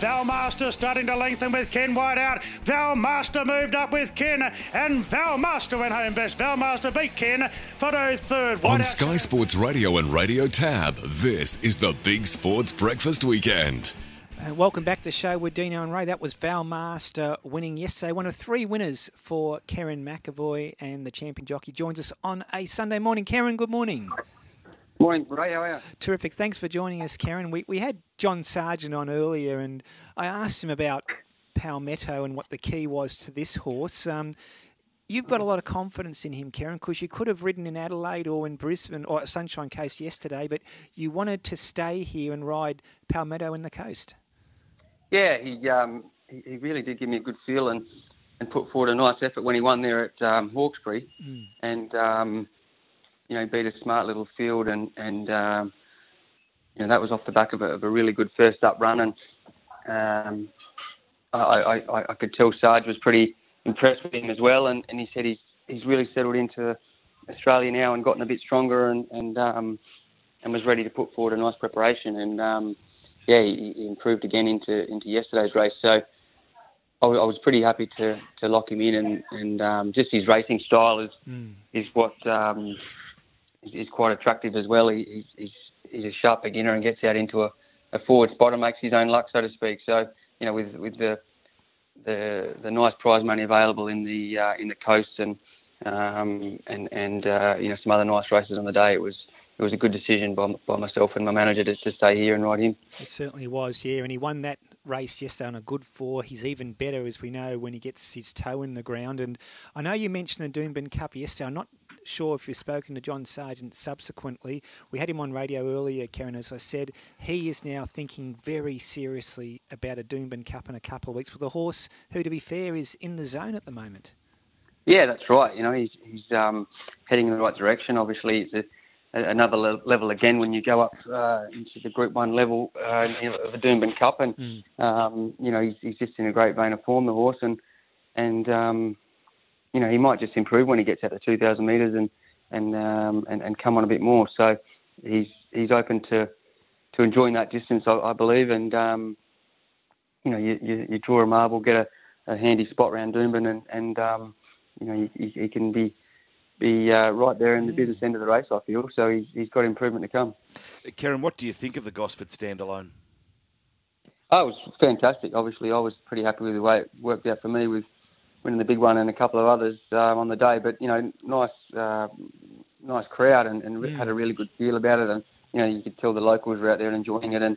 Valmaster starting to lengthen with Ken White out. Valmaster moved up with Ken, and Valmaster went home best. Valmaster beat Ken for no third. White On Sky Sports Radio and Radio Tab, this is the Big Sports Breakfast Weekend. Uh, welcome back to the show with Dino and Ray. That was Valmaster winning yesterday. One of three winners for Kerrin McEvoy and the champion jockey joins us on a Sunday morning. Karen, good morning. Morning, Ray. How are you? Terrific. Thanks for joining us, Kerrin. We, we had John Sargent on earlier, and I asked him about Palmetto and what the key was to this horse. Um, you've got a lot of confidence in him, Kerrin, because you could have ridden in Adelaide or in Brisbane or at Sunshine Coast yesterday, but you wanted to stay here and ride Palmetto in the coast. Yeah, he, um, he, he really did give me a good feel and, and put forward a nice effort when he won there at um, Hawkesbury, mm. and um, you know beat a smart little field and and um, you know that was off the back of a, of a really good first up run and um, I, I, I could tell Sarge was pretty impressed with him as well and, and he said he's he's really settled into Australia now and gotten a bit stronger and and um, and was ready to put forward a nice preparation and um, yeah, he, he improved again into into yesterday's race. So I, I was pretty happy to, to lock him in, and and um, just his racing style is mm. is what um, is, quite attractive as well. He, he's he's a sharp beginner and gets out into a, a forward spot and makes his own luck, so to speak. So you know, with with the the the nice prize money available in the uh, in the coast and um, and and uh, you know some other nice races on the day, it was it was a good decision by, by myself and my manager to, to stay here and ride him. It certainly was, yeah. And he won that race yesterday on a good four. He's even better, as we know, when he gets his toe in the ground. And I know you mentioned the Doomben Cup yesterday. I'm not sure if you've spoken to John Sargent subsequently. We had him on radio earlier, Kerrin, as I said. He is now thinking very seriously about a Doomben Cup in a couple of weeks with a horse who, to be fair, is in the zone at the moment. Yeah, that's right. You know, he's, he's um, heading in the right direction. Obviously, it's a another level again when you go up uh, into the Group One level uh, of the Doomben Cup, and mm. um, you know he's, he's, just in a great vein of form, the horse, and and um, you know he might just improve when he gets out to 2,000 metres and and, um, and and come on a bit more. So he's he's open to to enjoying that distance, I, I believe, and um, you know you, you, you, draw a marble, get a, a handy spot around Doomben, and and um, you know he, he can be be uh, right there in the business end of the race, I feel. So he's, he's got improvement to come. Kerrin, what do you think of the Gosford standalone? Oh, it was fantastic. Obviously, I was pretty happy with the way it worked out for me with winning the big one and a couple of others um, on the day. But you know, nice, uh, nice crowd and, and mm. had a really good feel about it. And you know, you could tell the locals were out there enjoying it and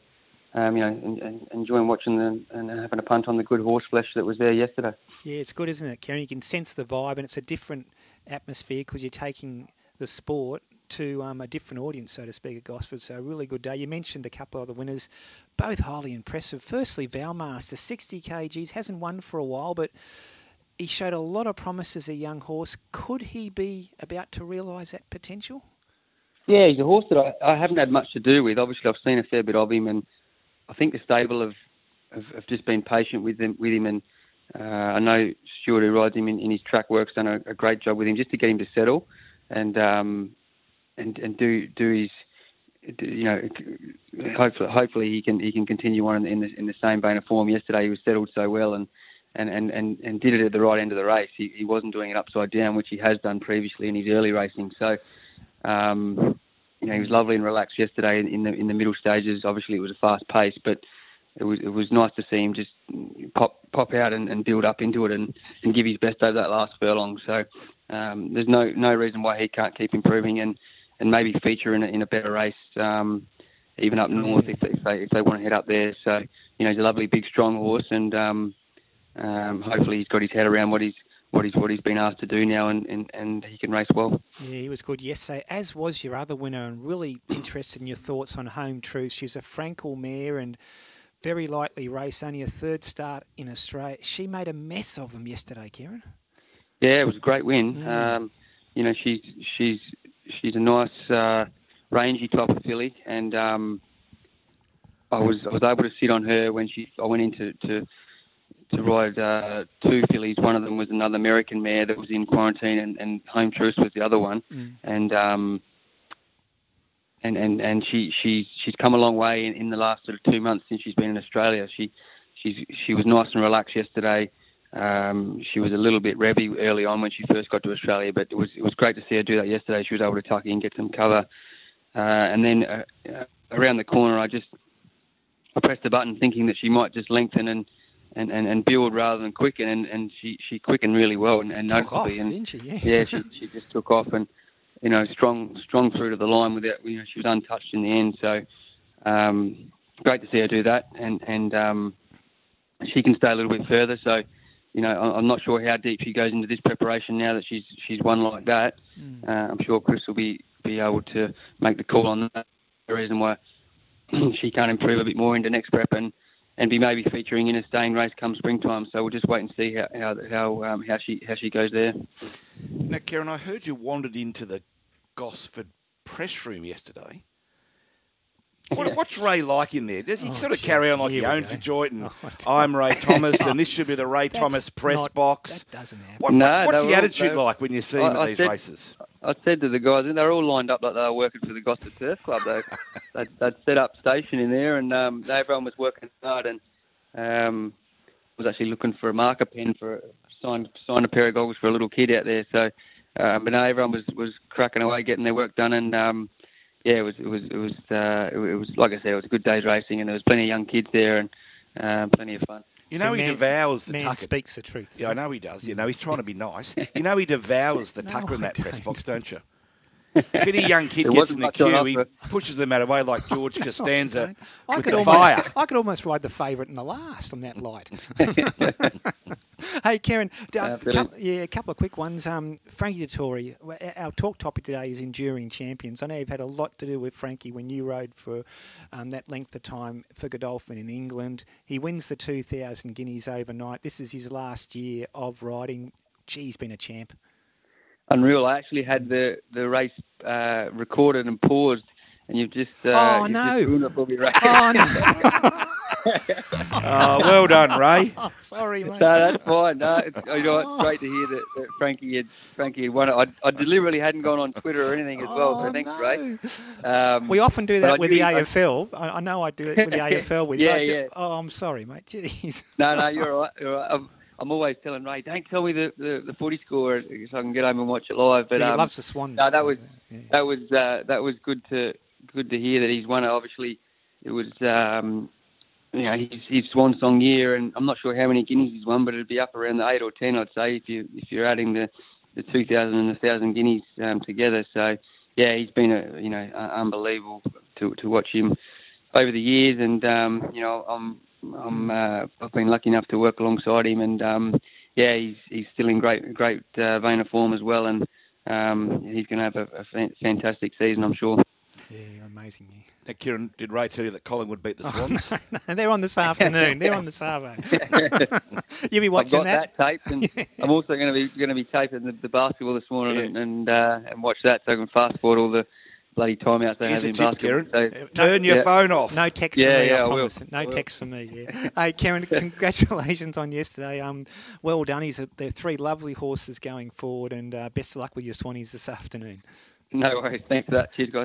um, you know, and, and enjoying watching them and having a punt on the good horse flesh that was there yesterday. Yeah, it's good, isn't it, Kerrin? You can sense the vibe, and it's a different atmosphere because you're taking the sport to um, a different audience, so to speak, at Gosford. So a really good day. You mentioned a couple of the winners, both highly impressive. Firstly, Valmaster, 60 kgs, hasn't won for a while, but he showed a lot of promise as a young horse. Could he be about to realise that potential? Yeah, he's a horse that I, I, haven't had much to do with. Obviously, I've seen a fair bit of him, and I think the stable have, have, have just been patient with him, with him and uh, I know Stuart, who rides him in, in his track work's done a, a, great job with him just to get him to settle and um, and and do do his you know hopefully hopefully he can he can continue on in the in the same vein of form. Yesterday he was settled so well and. And, and, and, and did it at the right end of the race. He, he wasn't doing it upside down, which he has done previously in his early racing. So, um, you know, he was lovely and relaxed yesterday in, the in the middle stages. Obviously, it was a fast pace, but it was it was nice to see him just pop pop out and, and build up into it and, and give his best over that last furlong. So um, there's no no reason why he can't keep improving and, and maybe feature in a, in a better race, um, even up north if they, if they if they want to head up there. So you know he's a lovely big strong horse and um, um, hopefully he's got his head around what he's what he's what he's been asked to do now, and, and, and he can race well. Yeah, he was good yesterday, as was your other winner, and really interested in your thoughts on Home Truth. She's a Frankel mare, and very likely race, only a third start in Australia. She made a mess of them yesterday, Kerrin. Yeah, it was a great win. Mm. Um, you know, she's she's she's a nice uh, rangy type of filly, and um, I was I was able to sit on her when she I went into to to ride uh, two fillies. One of them was another American mare that was in quarantine, and, and Home Truth was the other one, mm. and um, and and and she she's she's come a long way in, in the last sort of two months since she's been in Australia. She she's she was nice and relaxed yesterday. Um, she was a little bit revvy early on when she first got to Australia, but it was it was great to see her do that yesterday. She was able to tuck in, and get some cover, uh, and then uh, uh, around the corner, I just I pressed the button thinking that she might just lengthen and and, and, and build rather than quicken, and, and she, she quickened really well and, and Took off, and didn't she? Yeah. yeah, she, she just took off and you know strong strong through to the line without you know she was untouched in the end. So um, great to see her do that, and and um, she can stay a little bit further. So you know I'm not sure how deep she goes into this preparation now that she's she's won like that. Uh, I'm sure Chris will be be able to make the call on that. The reason why she can't improve a bit more into next prep and and be maybe featuring in a staying race come springtime. So we'll just wait and see how how how, um, how she how she goes there. Now, Kerrin, I heard you wandered into the Gosford press room yesterday. What, what's Ray like in there? Does he Oh, sort of gee, carry on like he owns go. the joint and Oh, I'm Ray Thomas and this should be the Ray Thomas press not- box? That doesn't happen. What, No, what's what's the were all- attitude they- like when you see him I- at I these said- races? I said to the guys, and they're all lined up like they were working for the Gosford Surf Club. They, they'd, they'd set up station in there, and um, everyone was working hard, and um, was actually looking for a marker pen for signed signed a pair of goggles for a little kid out there. So, um, but no, everyone was was cracking away, getting their work done, and um, yeah, it was it was it was uh, it, was like I said, it was a good day's racing, and there was plenty of young kids there, and um, plenty of fun. You So know he man- devours the man tucker. speaks the truth. Yeah, I know he does. You know, he's trying to be nice. You know he devours the No, tucker in that press box, don't you? If any young kid gets in the queue, he pushes them out of the way like George oh, Costanza I with could the almost, fire. I could almost ride the favourite in the last on that light. hey, Kerrin, d- uh, couple, yeah, a couple of quick ones. Um, Frankie Dettori, our talk topic today is enduring champions. I know you've had a lot to do with Frankie when you rode for um, that length of time for Godolphin in England. He wins the 2,000 guineas overnight. This is his last year of riding. Gee, he's been a champ. Unreal. I actually had the the race uh, recorded and paused, and you've just uh, Oh, you've no. just ruined it for me, Ray. Oh, no. Oh, well done, Ray. oh, sorry, mate. No, that's fine. No, it's, you know, it's great to hear that, that Frankie had Frankie had won it. I, I deliberately hadn't gone on Twitter or anything as well, Oh, so thanks, no. Ray. Um, We often do that with do- the I- AFL. I, I know I do it with the AFL with. Yeah, but I do- yeah. Oh, I'm sorry, mate. Jeez. No, no, you're all right. You're all right. I'm, I'm always telling Ray, don't tell me the, the, the footy score so I can get home and watch it live. But Yeah, he um, loves the Swans. No, that was Yeah. that was uh, that was good to good to hear that he's won it. Obviously, it was um, you know his, his swan song year, and I'm not sure how many guineas he's won, but it'd be up around the eight or ten, I'd say, if you if you're adding the the two thousand and the thousand guineas um, together. So yeah, he's been a you know uh, unbelievable to to watch him over the years, and um, you know I'm I'm uh, I've been lucky enough to work alongside him, and um, yeah, he's he's still in great great uh, vein of form as well, and um, he's going to have a, a fantastic season, I'm sure. Yeah, amazing. Yeah. Now, Kieran, did Ray tell you that Collingwood beat the Swans? And they're on this afternoon. They're on this afternoon. You'll be I've watching got that, taped, and I'm also going to be going to be taping the, the basketball this morning and and, uh, and watch that, so I can fast forward all the bloody timeouts they Here's have a in tip, basketball. Kieran. So, Turn your Yeah. phone off. No text Yeah, for me, yeah, I I will. promise. No I will. text for me. Yeah. hey, Kerrin, congratulations on yesterday. Um, well done. He's a, they're three lovely horses going forward, and uh, best of luck with your Swannies this afternoon. no worries. Thanks for that. Cheers, guys.